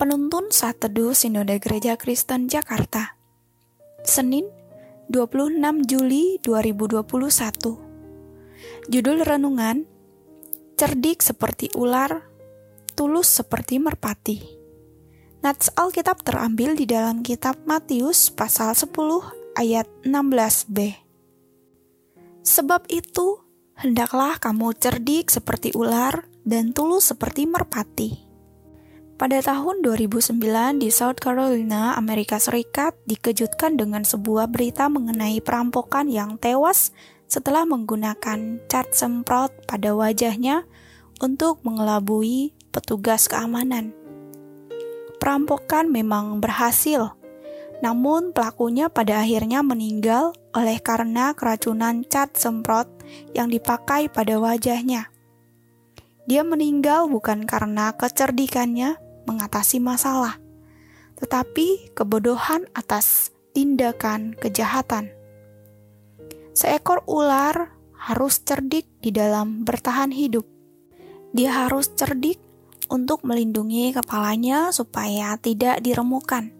Penuntun Saat Teduh Sinode Gereja Kristen Jakarta. Senin 26 Juli 2021 Judul Renungan Cerdik seperti ular, tulus seperti merpati. Nats Alkitab terambil di dalam kitab Matius pasal 10 ayat 16b Sebab itu, hendaklah kamu cerdik seperti ular dan tulus seperti merpati. Pada tahun 2009 di South Carolina, Amerika Serikat dikejutkan dengan sebuah berita mengenai perampokan yang tewas setelah menggunakan cat semprot pada wajahnya untuk mengelabui petugas keamanan. Perampokan memang berhasil, namun pelakunya pada akhirnya meninggal oleh karena keracunan cat semprot yang dipakai pada wajahnya. Dia meninggal bukan karena kecerdikannya, mengatasi masalah, tetapi kebodohan atas tindakan kejahatan. Seekor ular harus cerdik di dalam bertahan hidup. Dia harus cerdik untuk melindungi kepalanya supaya tidak diremukan,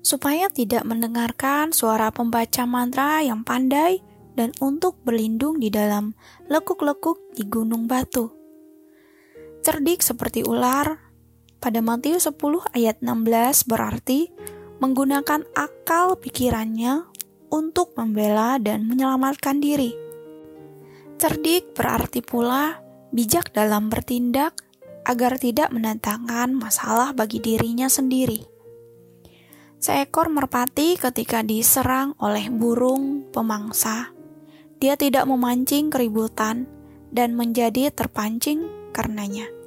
supaya tidak mendengarkan suara pembaca mantra yang pandai, dan untuk berlindung di dalam lekuk-lekuk di gunung batu. Cerdik seperti ular pada Matius 10 ayat 16 berarti menggunakan akal pikirannya untuk membela dan menyelamatkan diri. Cerdik berarti pula bijak dalam bertindak agar tidak mendatangkan masalah bagi dirinya sendiri. Seekor merpati ketika diserang oleh burung pemangsa, dia tidak memancing keributan dan menjadi terpancing karenanya.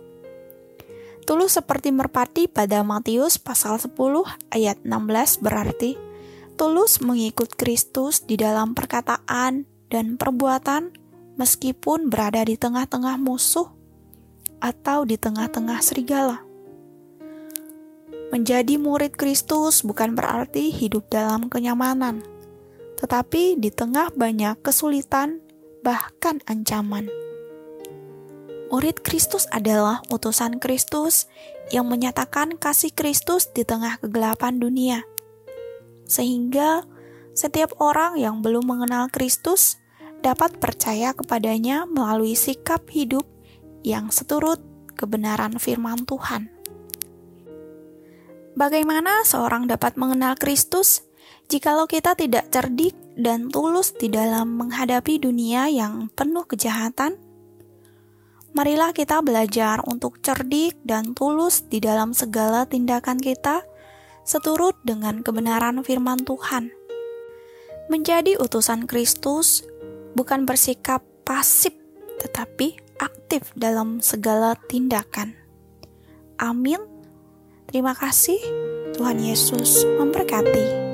Tulus seperti merpati pada Matius pasal 10 ayat 16 berarti tulus mengikut Kristus di dalam perkataan dan perbuatan meskipun berada di tengah-tengah musuh atau di tengah-tengah serigala. Menjadi murid Kristus bukan berarti hidup dalam kenyamanan, tetapi di tengah banyak kesulitan, bahkan ancaman. Murid Kristus adalah utusan Kristus yang menyatakan kasih Kristus di tengah kegelapan dunia. Sehingga setiap orang yang belum mengenal Kristus dapat percaya kepadanya melalui sikap hidup yang seturut kebenaran firman Tuhan. Bagaimana seorang dapat mengenal Kristus jikalau kita tidak cerdik dan tulus di dalam menghadapi dunia yang penuh kejahatan? Marilah kita belajar untuk cerdik dan tulus di dalam segala tindakan kita, seturut dengan kebenaran firman Tuhan. Menjadi utusan Kristus bukan bersikap pasif, tetapi aktif dalam segala tindakan. Amin. Terima kasih, Tuhan Yesus memberkati.